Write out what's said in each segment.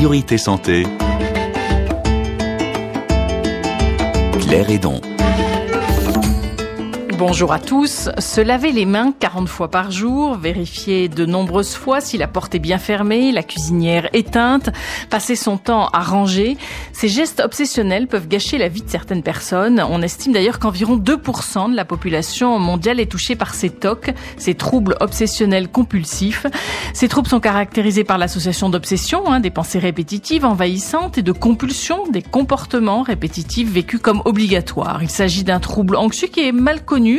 Priorité Santé. Claire Edon. Bonjour à tous. Se laver les mains 40 fois par jour, vérifier de nombreuses fois si la porte est bien fermée, la cuisinière éteinte, passer son temps à ranger, ces gestes obsessionnels peuvent gâcher la vie de certaines personnes. On estime d'ailleurs qu'environ 2% de la population mondiale est touchée par ces TOC, ces troubles obsessionnels compulsifs. Ces troubles sont caractérisés par l'association d'obsession, hein, des pensées répétitives, envahissantes et de compulsions, des comportements répétitifs vécus comme obligatoires. Il s'agit d'un trouble anxieux qui est mal connu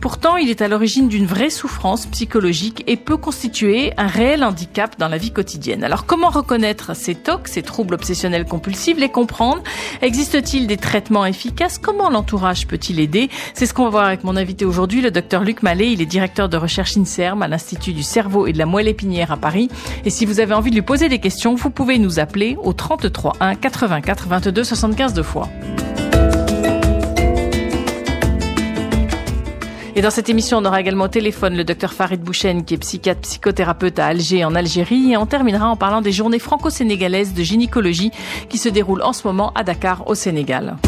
Pourtant, il est à l'origine d'une vraie souffrance psychologique et peut constituer un réel handicap dans la vie quotidienne. Alors, comment reconnaître ces TOC, ces troubles obsessionnels compulsifs, les comprendre? Existe-t-il des traitements efficaces? Comment l'entourage peut-il aider? C'est ce qu'on va voir avec mon invité aujourd'hui, le docteur Luc Mallet. Il est directeur de recherche INSERM à l'Institut du cerveau et de la moelle épinière à Paris. Et si vous avez envie de lui poser des questions, vous pouvez nous appeler au 33 1 84 22 75 deux fois. Et dans cette émission, on aura également au téléphone le docteur Farid Bouchen, qui est psychiatre psychothérapeute à Alger, en Algérie. Et on terminera en parlant des journées franco-sénégalaises de gynécologie qui se déroulent en ce moment à Dakar, au Sénégal.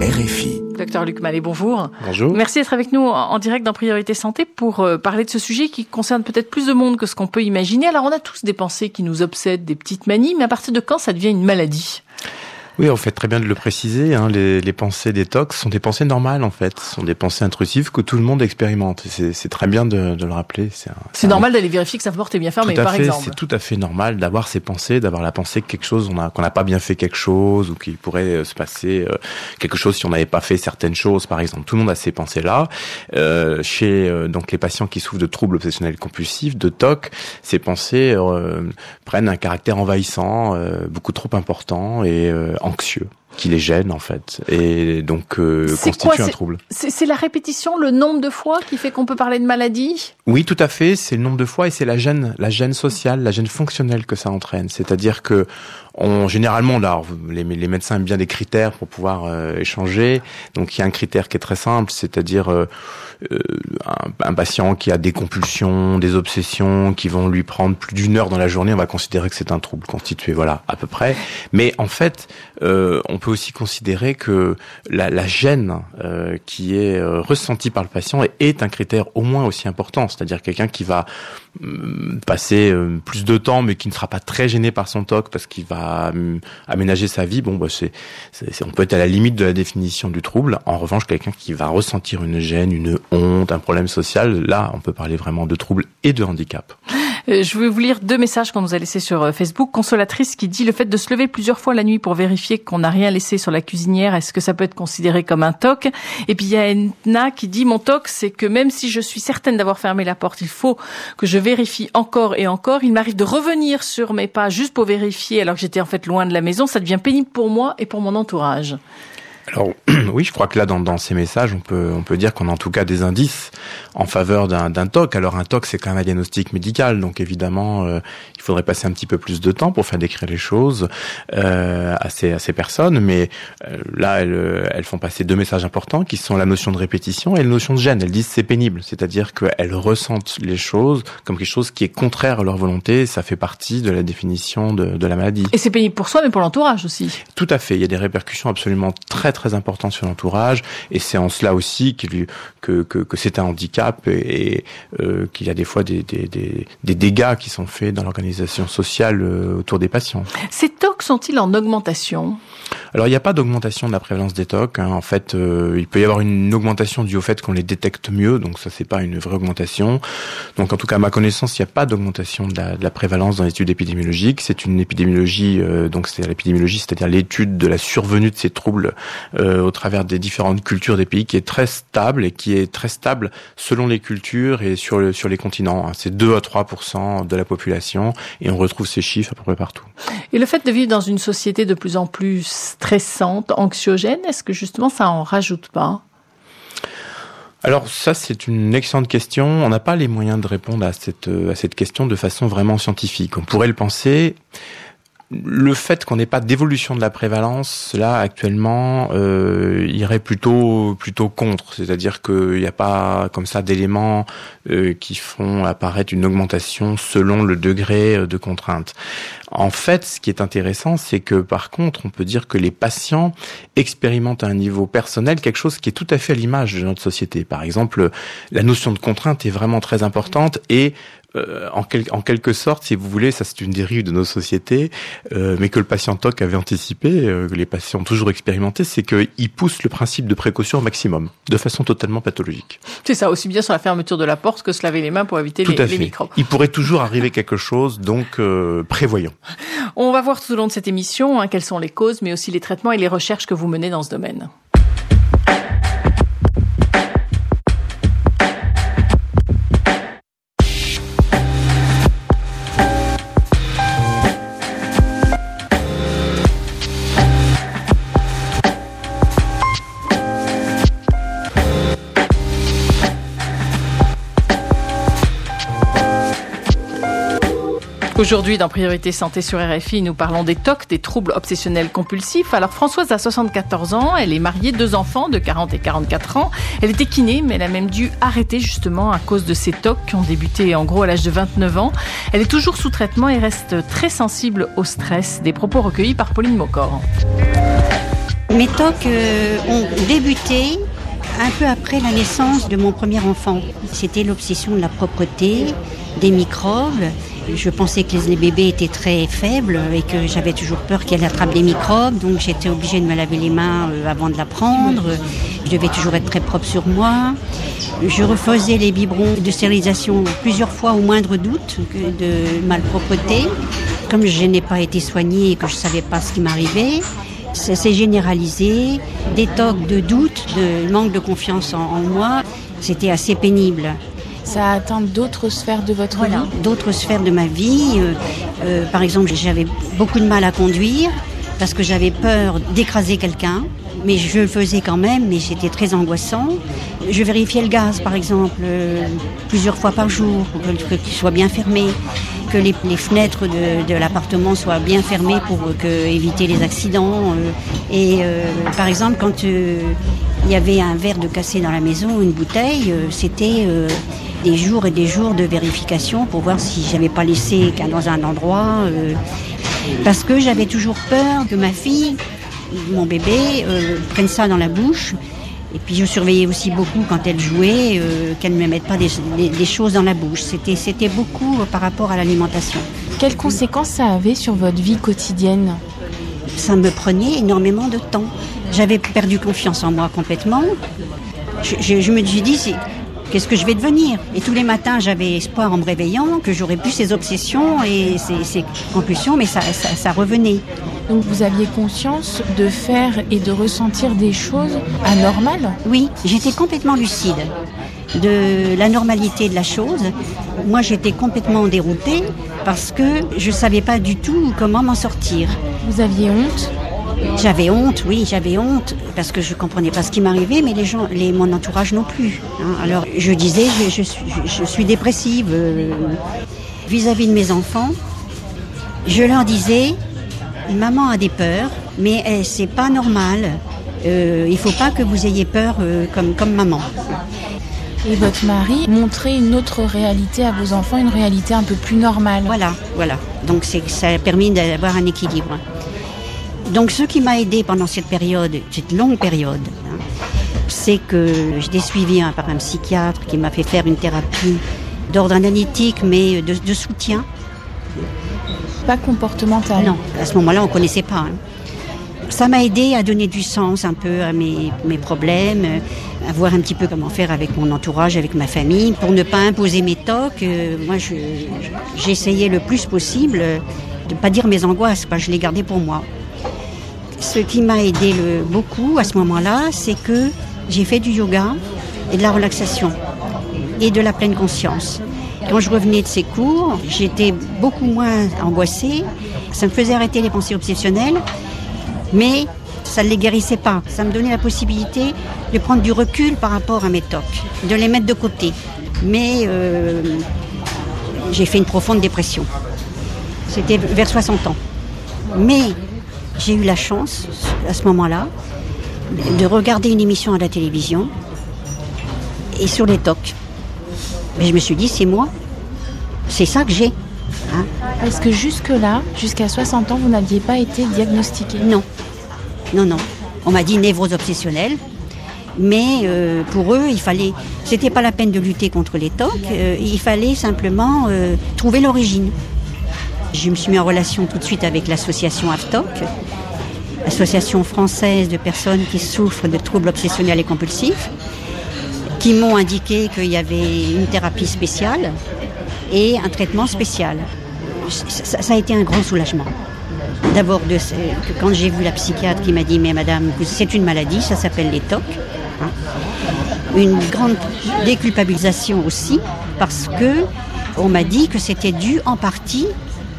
RFI. Docteur Luc Mallet, bonjour. Bonjour. Merci d'être avec nous en direct dans Priorité Santé pour euh, parler de ce sujet qui concerne peut-être plus de monde que ce qu'on peut imaginer. Alors, on a tous des pensées qui nous obsèdent, des petites manies, mais à partir de quand ça devient une maladie? Oui, on fait très bien de le préciser. Hein, les, les, pensées détox sont des pensées normales en fait, ce sont des pensées intrusives que tout le monde expérimente. C'est très bien de, de, le rappeler. C'est normal d'aller vérifier que sa porte est bien fermée, par fait, exemple. C'est tout à fait normal d'avoir ces pensées, d'avoir la pensée que quelque chose, qu'on n'a pas bien fait quelque chose ou qu'il pourrait euh, se passer euh, quelque chose si on n'avait pas fait certaines choses, par exemple. Tout le monde a ces pensées-là. Euh, chez euh, donc les patients qui souffrent de troubles obsessionnels compulsifs, de TOC, ces pensées euh, prennent un caractère envahissant, beaucoup trop important et anxieux qui les gêne en fait et donc euh, constitue un trouble. C'est la répétition, le nombre de fois qui fait qu'on peut parler de maladie? Oui, tout à fait, c'est le nombre de fois et c'est la gêne, la gêne sociale, la gêne fonctionnelle que ça entraîne. C'est-à-dire que on généralement là, les, les, médecins aiment bien des critères pour pouvoir euh, échanger. Donc il y a un critère qui est très simple, c'est-à-dire euh, euh un, un, patient qui a des compulsions, des obsessions, qui vont lui prendre plus d'une heure dans la journée, on va considérer que c'est un trouble constitué, voilà, à peu près. Mais en fait, euh, on peut aussi considérer que la, la gêne euh, qui est euh, ressentie par le patient est, un critère au moins aussi important, c'est-à-dire quelqu'un qui va mm, passer euh, plus de temps mais qui ne sera pas très gêné par son TOC parce qu'il va mm, aménager sa vie. Bon, bah c'est, on peut être à la limite de la définition du trouble. En revanche, quelqu'un qui va ressentir une gêne, une honte, un problème social, là, on peut parler vraiment de trouble et de handicap. Euh, je vais vous lire deux messages qu'on nous a laissés sur euh, Facebook. Consolatrice qui dit le fait de se lever plusieurs fois la nuit pour vérifier qu'on n'a rien laissé sur la cuisinière, est-ce que ça peut être considéré comme un toc? Et puis il y a Enna qui dit mon toc, c'est que même si je suis certaine d'avoir fermé la porte, il faut que je vérifie encore et encore. Il m'arrive de revenir sur mes pas juste pour vérifier alors que j'étais en fait loin de la maison. Ça devient pénible pour moi et pour mon entourage. Alors oui, je crois que là, dans, dans ces messages, on peut, on peut dire qu'on a en tout cas des indices en faveur d'un TOC. Alors un TOC, c'est quand même un diagnostic médical, donc évidemment, euh, il faudrait passer un petit peu plus de temps pour faire décrire les choses euh, à, ces, à ces personnes. Mais euh, là, elles, elles font passer deux messages importants qui sont la notion de répétition et la notion de gêne. Elles disent c'est pénible, c'est-à-dire qu'elles ressentent les choses comme quelque chose qui est contraire à leur volonté. Ça fait partie de la définition de, de la maladie. Et c'est pénible pour soi, mais pour l'entourage aussi. Tout à fait. Il y a des répercussions absolument très très important sur l'entourage et c'est en cela aussi que, c'est un handicap et, euh, qu'il y a des fois des, des, dégâts qui sont faits dans l'organisation sociale euh, autour des patients. Ces TOC sont-ils en augmentation? Alors il n'y a pas d'augmentation de la prévalence des TOC. Hein. En fait, euh, il peut y avoir une augmentation due au fait qu'on les détecte mieux, donc ça c'est pas une vraie augmentation. Donc en tout cas à ma connaissance, il n'y a pas d'augmentation de la, de la, prévalence dans l'étude épidémiologique. C'est une épidémiologie, euh, donc c'est l'épidémiologie, c'est-à-dire l'étude de la survenue de ces troubles euh, au travers des différentes cultures des pays, qui est très stable et qui est très stable selon les cultures et sur le, sur les continents. Hein. C'est 2 à 3% de la population et on retrouve ces chiffres à peu près partout. Et le fait de vivre dans une société de plus en plus stressante, anxiogène, est-ce que justement ça en rajoute pas? Alors ça c'est une excellente question. On n'a pas les moyens de répondre à cette à cette question de façon vraiment scientifique. On pourrait le penser. Le fait qu'on n'ait pas d'évolution de la prévalence, cela actuellement euh, irait plutôt plutôt contre. C'est-à-dire qu'il n'y a pas comme ça d'éléments euh, qui font apparaître une augmentation selon le degré euh, de contrainte. En fait, ce qui est intéressant, c'est que par contre, on peut dire que les patients expérimentent à un niveau personnel quelque chose qui est tout à fait à l'image de notre société. Par exemple, la notion de contrainte est vraiment très importante et euh, en, en, quelque sorte, si vous voulez, ça c'est une dérive de nos sociétés, euh, mais que le patient TOC avait anticipé, euh, que les patients ont toujours expérimenté, c'est qu'ils poussent le principe de précaution au maximum, de façon totalement pathologique. C'est ça, aussi bien sur la fermeture de la porte que se laver les mains pour éviter les, les, microbes. Il pourrait toujours arriver quelque chose, donc prévoyant. On va voir tout au long de cette émission hein, quelles sont les causes, mais aussi les traitements et les recherches que vous menez dans ce domaine. Aujourd'hui, dans Priorité Santé sur RFI, nous parlons des TOC, des troubles obsessionnels compulsifs. Alors, Françoise a 74 ans, elle est mariée, deux enfants de 40 et 44 ans. Elle était kiné, mais elle a même dû arrêter justement à cause de ces TOC qui ont débuté en gros à l'âge de 29 ans. Elle est toujours sous traitement et reste très sensible au stress. Des propos recueillis par Pauline Mocor. Mes TOC euh, ont débuté un peu après la naissance de mon premier enfant. C'était l'obsession de la propreté, des microbes je pensais que les bébés étaient très faibles et que j'avais toujours peur qu'elle attrape des microbes, donc j'étais obligée de me laver les mains euh, avant de la prendre. Je devais toujours être très propre sur moi. Je refaisais les biberons de stérilisation plusieurs fois au moindre doute de malpropreté. Comme je n'ai pas été soignée et que je ne savais pas ce qui m'arrivait, ça s'est généralisé. Des tocs de doute, de manque de confiance en moi, c'était assez pénible ça a atteint d'autres sphères de votre vie D'autres sphères de ma vie. Euh, euh, par exemple, j'avais beaucoup de mal à conduire parce que j'avais peur d'écraser quelqu'un. Mais je le faisais quand même, mais c'était très angoissant. Je vérifiais le gaz, par exemple, euh, plusieurs fois par jour, pour qu'il soit bien fermé, que les, fenêtres de, l'appartement soient bien fermées pour éviter les accidents. et par exemple, quand il y avait un verre de cassé dans la maison, une bouteille, c'était des jours et des jours de vérification pour voir si j'avais pas laissé qu'un dans un endroit. Euh, parce que j'avais toujours peur que ma fille, mon bébé, euh, prenne ça dans la bouche. Et puis je surveillais aussi beaucoup quand elle jouait, euh, qu'elle ne me mette pas des, des, choses dans la bouche. C'était, c'était beaucoup par rapport à l'alimentation. Quelles conséquences ça avait sur votre vie quotidienne? Ça me prenait énormément de temps. J'avais perdu confiance en moi complètement. Je, je, je me suis dit, qu'est-ce que je vais devenir? Et tous les matins, j'avais espoir en me réveillant que j'aurais plus ces obsessions et ces, compulsions, mais ça, revenait. Donc vous aviez conscience de faire et de ressentir des choses anormales? Oui, j'étais complètement lucide de la normalité de la chose. Moi, j'étais complètement déroutée parce que je ne savais pas du tout comment m'en sortir. Vous aviez honte? J'avais honte, oui, j'avais honte parce que je comprenais pas ce qui m'arrivait, mais les gens, les, mon entourage non plus. Hein. Alors je disais, je, suis, je suis, dépressive euh, vis-à-vis de mes enfants. Je leur disais, maman a des peurs, mais eh, c'est pas normal. Euh, il faut pas que vous ayez peur euh, comme, comme maman. Et votre mari montrait une autre réalité à vos enfants, une réalité un peu plus normale. Voilà, voilà. Donc ça a permis d'avoir un équilibre. Donc ce qui m'a aidé pendant cette période, cette longue période, hein, c'est que j'étais suivie par un psychiatre qui m'a fait faire une thérapie d'ordre analytique mais de, soutien. Pas comportemental Non, à ce moment-là on ne connaissait pas. Hein. Ça m'a aidé à donner du sens un peu à mes, problèmes, à voir un petit peu comment faire avec mon entourage, avec ma famille, pour ne pas imposer mes tocs. Euh, moi, j'essayais le plus possible de ne pas dire mes angoisses, je les gardais pour moi. Ce qui m'a aidé le, beaucoup à ce moment-là, c'est que j'ai fait du yoga et de la relaxation et de la pleine conscience. Quand je revenais de ces cours, j'étais beaucoup moins angoissée. Ça me faisait arrêter les pensées obsessionnelles, mais ça ne les guérissait pas. Ça me donnait la possibilité de prendre du recul par rapport à mes tocs, de les mettre de côté. Mais euh, j'ai fait une profonde dépression. C'était vers 60 ans. Mais j'ai eu la chance, à ce moment-là, de regarder une émission à la télévision et sur les tocs. Mais je me suis dit, c'est moi. C'est ça que j'ai. Hein. Est-ce que jusque-là, jusqu'à 60 ans, vous n'aviez pas été diagnostiqué? Non. Non, non. On m'a dit névrose obsessionnelle. Mais euh, pour eux, il fallait, c'était pas la peine de lutter contre les TOC, euh, il fallait simplement euh, trouver l'origine. Je me suis mis en relation tout de suite avec l'association AFTOC, association française de personnes qui souffrent de troubles obsessionnels et compulsifs, qui m'ont indiqué qu'il y avait une thérapie spéciale et un traitement spécial. Ça, a été un grand soulagement. D'abord, quand j'ai vu la psychiatre qui m'a dit Mais madame, c'est une maladie, ça s'appelle les TOC. Hein. Une grande déculpabilisation aussi, parce que on m'a dit que c'était dû en partie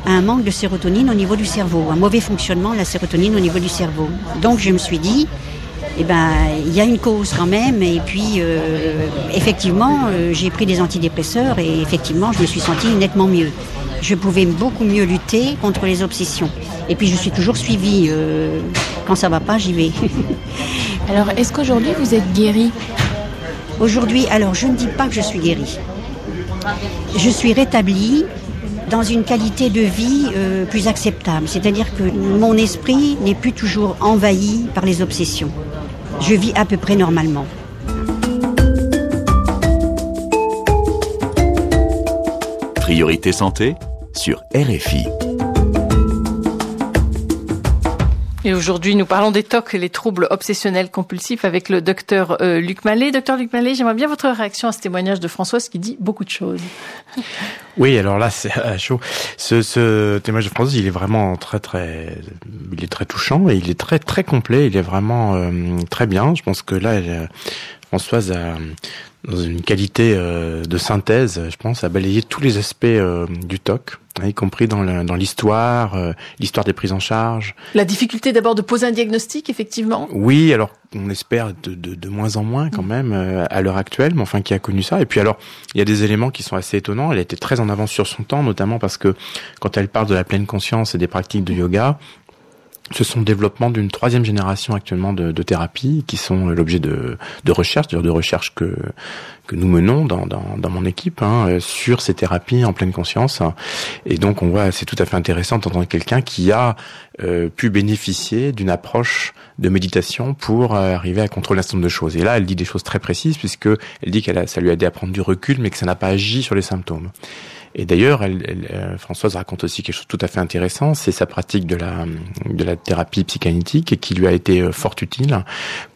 à un manque de sérotonine au niveau du cerveau, un mauvais fonctionnement de la sérotonine au niveau du cerveau. Donc je me suis dit, eh ben, il y a une cause quand même. Et puis, euh, effectivement, euh, j'ai pris des antidépresseurs et effectivement, je me suis sentie nettement mieux. Je pouvais beaucoup mieux lutter contre les obsessions. Et puis, je suis toujours suivie. Euh, quand ça va pas, j'y vais. alors, est-ce qu'aujourd'hui vous êtes guérie? Aujourd'hui, alors, je ne dis pas que je suis guérie. Je suis rétablie dans une qualité de vie plus acceptable. C'est-à-dire que mon esprit n'est plus toujours envahi par les obsessions je vis à peu près normalement. Priorité santé sur RFI. Et aujourd'hui, nous parlons des TOC, les troubles obsessionnels compulsifs, avec le docteur euh, Luc Mallet. Docteur Luc Mallet, j'aimerais bien votre réaction à ce témoignage de Françoise qui dit beaucoup de choses. Oui, alors là, c'est chaud. Ce, ce témoignage de Françoise, il est vraiment très, très, il est très touchant et il est très, très complet. Il est vraiment euh, très bien. Je pense que là, Françoise a dans une qualité euh, de synthèse, je pense, à balayer tous les aspects euh, du TOC, hein, y compris dans l'histoire, euh, l'histoire des prises en charge. La difficulté d'abord de poser un diagnostic, effectivement? Oui, alors on espère de, de, de moins en moins quand même à l'heure actuelle, mais enfin qui a connu ça. Et puis alors, il y a des éléments qui sont assez étonnants. Elle a été très en avance sur son temps, notamment parce que quand elle parle de la pleine conscience et des pratiques de yoga, ce sont le développement d'une troisième génération actuellement de, de thérapies qui sont l'objet de, de recherches, de recherches que que nous menons dans, dans, dans mon équipe hein, sur ces thérapies en pleine conscience. Et donc on voit, c'est tout à fait intéressant d'entendre quelqu'un qui a euh, pu bénéficier d'une approche de méditation pour arriver à contrôler un certain nombre de choses. Et là, elle dit des choses très précises puisque elle dit qu'elle ça lui a aidé à prendre du recul, mais que ça n'a pas agi sur les symptômes. Et d'ailleurs, elle, euh, Françoise raconte aussi quelque chose de tout à fait intéressant, c'est sa pratique de la, de la thérapie psychanalytique et qui lui a été euh, fort utile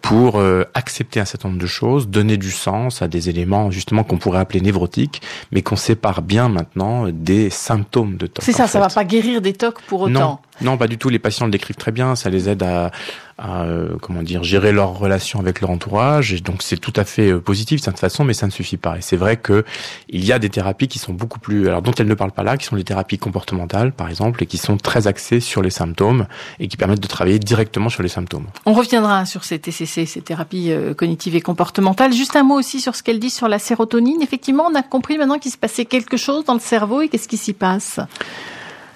pour euh, accepter un certain nombre de choses, donner du sens à des éléments justement qu'on pourrait appeler névrotiques, mais qu'on sépare bien maintenant des symptômes de TOC. C'est ça, ça va pas guérir des TOC pour autant. Non, non, pas du tout. Les patients le décrivent très bien. Ça les aide à, à euh, comment dire gérer leur relation avec leur entourage. Et donc c'est tout à fait euh, positif de cette façon mais ça ne suffit pas. Et c'est vrai que il y a des thérapies qui sont beaucoup plus alors dont elles ne parlent pas là qui sont les thérapies comportementales par exemple et qui sont très axées sur les symptômes et qui permettent de travailler directement sur les symptômes. On reviendra sur ces TCC ces thérapies euh, cognitives et comportementales. Juste un mot aussi sur ce qu'elle dit sur la sérotonine. Effectivement on a compris maintenant qu'il se passait quelque chose dans le cerveau et qu'est-ce qui s'y passe?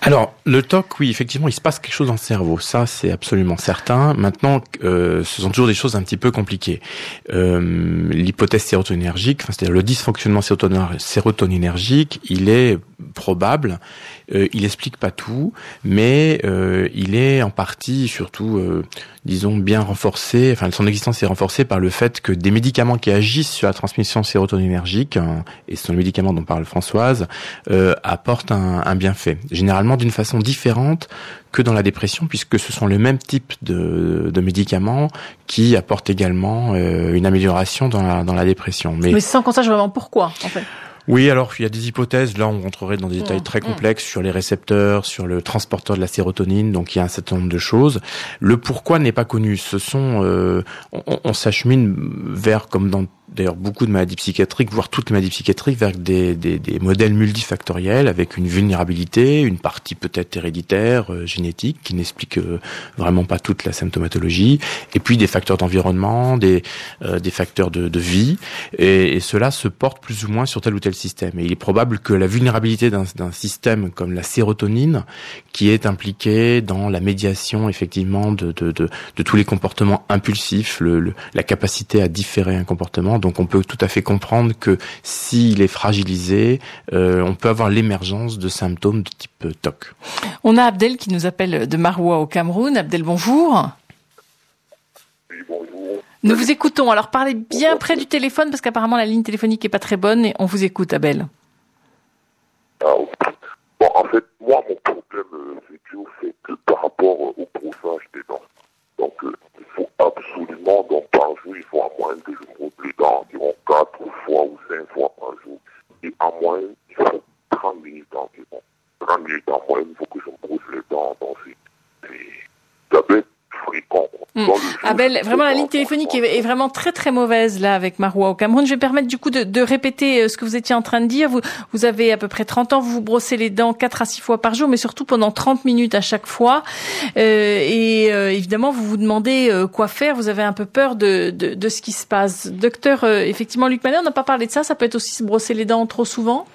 Alors, le TOC, oui, effectivement, il se passe quelque chose dans le cerveau. Ça, c'est absolument certain. Maintenant, euh, ce sont toujours des choses un petit peu compliquées. Euh, L'hypothèse sérotoninergique, enfin, c'est-à-dire le dysfonctionnement sérotoninergique, il est probable. Euh, il explique pas tout, mais euh, il est en partie, surtout, euh, disons, bien renforcé. Enfin, son existence est renforcée par le fait que des médicaments qui agissent sur la transmission sérotoninergique, hein, et ce sont les médicaments dont parle Françoise, euh, apportent un, un bienfait. Généralement d'une façon différente que dans la dépression, puisque ce sont le même type de, de médicaments qui apportent également euh, une amélioration dans la, dans la dépression. Mais, Mais sans qu'on sache vraiment pourquoi, en fait. Oui, alors il y a des hypothèses. Là, on rentrerait dans des détails Mmh, très mmh. complexes sur les récepteurs, sur le transporteur de la sérotonine. Donc, il y a un certain nombre de choses. Le pourquoi n'est pas connu. Ce sont, euh, on, on s'achemine vers, comme dans d'ailleurs beaucoup de maladies psychiatriques, voire toutes les maladies psychiatriques, vers des, des, des modèles multifactoriels avec une vulnérabilité, une partie peut-être héréditaire, euh, génétique, qui n'explique euh, vraiment pas toute la symptomatologie, et puis des facteurs d'environnement, des, euh, des facteurs de, de vie, et, et, cela se porte plus ou moins sur tel ou tel système. Et il est probable que la vulnérabilité d'un système comme la sérotonine, qui est impliquée dans la médiation effectivement de, de, de, de tous les comportements impulsifs, le, la capacité à différer un comportement, donc on peut tout à fait comprendre que s'il est fragilisé, euh, on peut avoir l'émergence de symptômes de type euh, TOC. On a Abdel qui nous appelle de Maroua au Cameroun. Abdel, bonjour. Oui, bonjour. Nous vous écoutons. Alors parlez bien près du téléphone parce qu'apparemment la ligne téléphonique est pas très bonne et on vous écoute, Abel. Ah, bon, en fait, moi, mon problème, euh, c'est que par rapport au brossage des dents, donc absolument, donc par jour, il faut à moins que je me dents environ 4 fois ou 5 fois par jour. Et à moins, il faut 30 minutes environ. 30 minutes en moyenne, il faut que je me brosse les dents. Donc c'est, ça peut fréquent. Mmh. Abel, vraiment la ligne téléphonique est, est, vraiment très très mauvaise là avec Maroua au Cameroun. Je vais permettre du coup de, de, répéter ce que vous étiez en train de dire. Vous, vous avez à peu près 30 ans, vous vous brossez les dents 4 à 6 fois par jour, mais surtout pendant 30 minutes à chaque fois. Euh, et euh, évidemment, vous vous demandez euh, quoi faire. Vous avez un peu peur de, de, de ce qui se passe. Docteur, euh, effectivement, Luc Manet, on n'a pas parlé de ça. Ça peut être aussi se brosser les dents trop souvent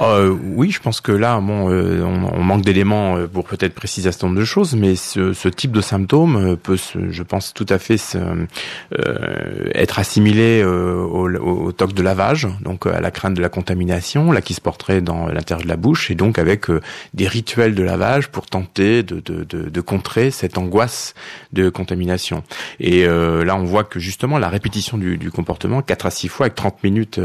euh, Oui, je pense que là, bon, on, on, manque d'éléments pour peut-être préciser un certain nombre de choses, mais ce, ce type de symptômes peut, se, je pense, tout à fait se, euh, être assimilé euh, au, au, toc de lavage, donc à la crainte de la contamination, là qui se porterait dans l'intérieur de la bouche, et donc avec euh, des rituels de lavage pour tenter de, de, de, de contrer cette angoisse de contamination. Et euh, là, on voit que justement la répétition du, du comportement, 4 à 6 fois avec 30 minutes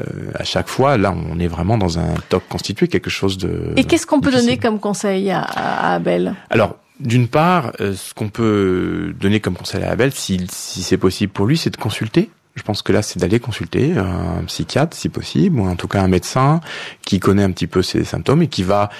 euh, à chaque fois, là, on est vraiment dans un toc constitué, quelque chose de. Et qu'est-ce qu'on peut donner comme conseil à, à Abel? Alors, d'une part, euh, ce qu'on peut donner comme conseil à Abel, si, si c'est possible pour lui, c'est de consulter. Je pense que là, c'est d'aller consulter un psychiatre, si possible, ou en tout cas un médecin qui connaît un petit peu ses symptômes et qui va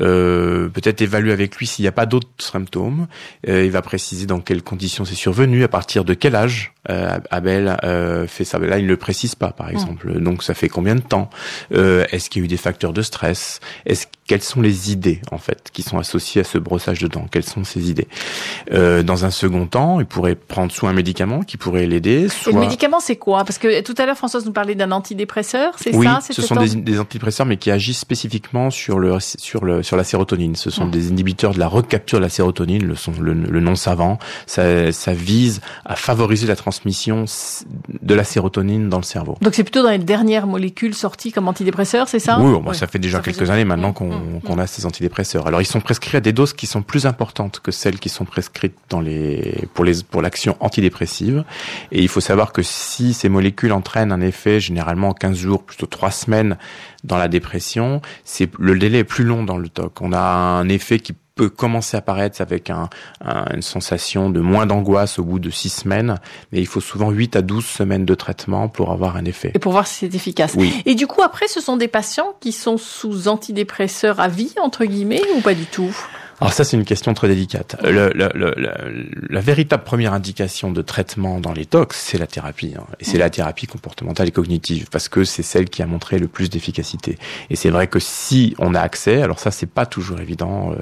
euh, peut-être évaluer avec lui s'il n'y a pas d'autres symptômes. Euh, il va préciser dans quelles conditions c'est survenu, à partir de quel âge euh, Abel euh, fait ça. Là, il ne le précise pas, par exemple. Mmh. Donc, ça fait combien de temps Est-ce qu'il y a eu des facteurs de stress Est-ce quelles sont les idées en fait qui sont associées à ce brossage de dents Quelles sont ces idées? Dans un second temps, il pourrait prendre soit un médicament qui pourrait l'aider, soit... Et le médicament, c'est quoi? Parce que tout à l'heure, Françoise nous parlait d'un antidépresseur, c'est oui, ça ce sont des, des, antidépresseurs, mais qui agissent spécifiquement sur le sur le sur la sérotonine. Ce sont mmh. des inhibiteurs de la recapture de la sérotonine, le, son, le, le nom savant. Ça, ça vise à favoriser la transmission de la sérotonine dans le cerveau. Donc c'est plutôt dans les dernières molécules sorties comme antidépresseurs, c'est ça? Oui, bon, oui, ça fait déjà ça quelques fait années maintenant qu'on mmh. qu a ces antidépresseurs. Alors ils sont prescrits à des doses qui sont plus importantes que celles qui sont prescrites dans les pour les pour l'action antidépressive. Et il faut savoir que si ces molécules entraînent un effet généralement en 15 jours, plutôt 3 semaines dans la dépression, c'est le délai est plus long dans le TOC. On a un effet qui peut commencer à apparaître avec un, un, une sensation de moins d'angoisse au bout de six semaines, mais il faut souvent 8 à 12 semaines de traitement pour avoir un effet. Et pour voir si c'est efficace. Oui. Et du coup, après, ce sont des patients qui sont sous antidépresseurs à vie, entre guillemets, ou pas du tout? Alors ça, c'est une question très délicate. Le, le, le, la véritable première indication de traitement dans les tox, c'est la thérapie. Hein. Et c'est la thérapie comportementale et cognitive, parce que c'est celle qui a montré le plus d'efficacité. Et c'est vrai que si on a accès, alors ça, c'est pas toujours évident. Euh,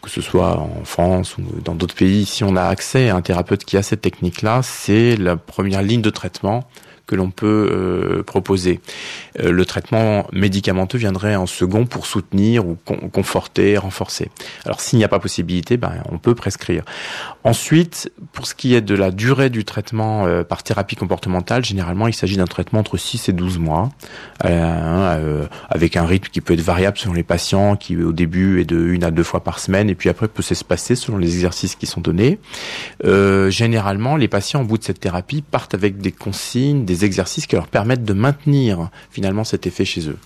que ce soit en France ou dans d'autres pays, si on a accès à un thérapeute qui a cette technique-là, c'est la première ligne de traitement que l'on peut euh, proposer. Euh, le traitement médicamenteux viendrait en second pour soutenir ou con conforter, renforcer. Alors s'il n'y a pas possibilité, ben, on peut prescrire. Ensuite, pour ce qui est de la durée du traitement euh, par thérapie comportementale, généralement il s'agit d'un traitement entre 6 et 12 mois, euh, avec un rythme qui peut être variable selon les patients, qui au début est de une à deux fois par semaine, et puis après peut s'espacer selon les exercices qui sont donnés. généralement, les patients au bout de cette thérapie partent avec des consignes, des exercices qui leur permettent de maintenir finalement cet effet chez eux.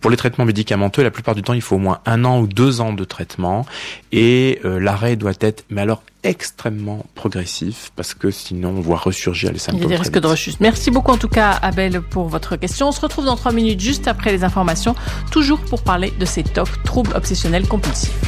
Pour les traitements médicamenteux, la plupart du temps, il faut au moins un an ou deux ans de traitement et euh, l'arrêt doit être, mais alors extrêmement progressif parce que sinon on voit ressurgir les symptômes. Il y a des risques de rechute. Merci beaucoup en tout cas Abel pour votre question. On se retrouve dans trois minutes juste après les informations, toujours pour parler de ces TOC, troubles obsessionnels compulsifs.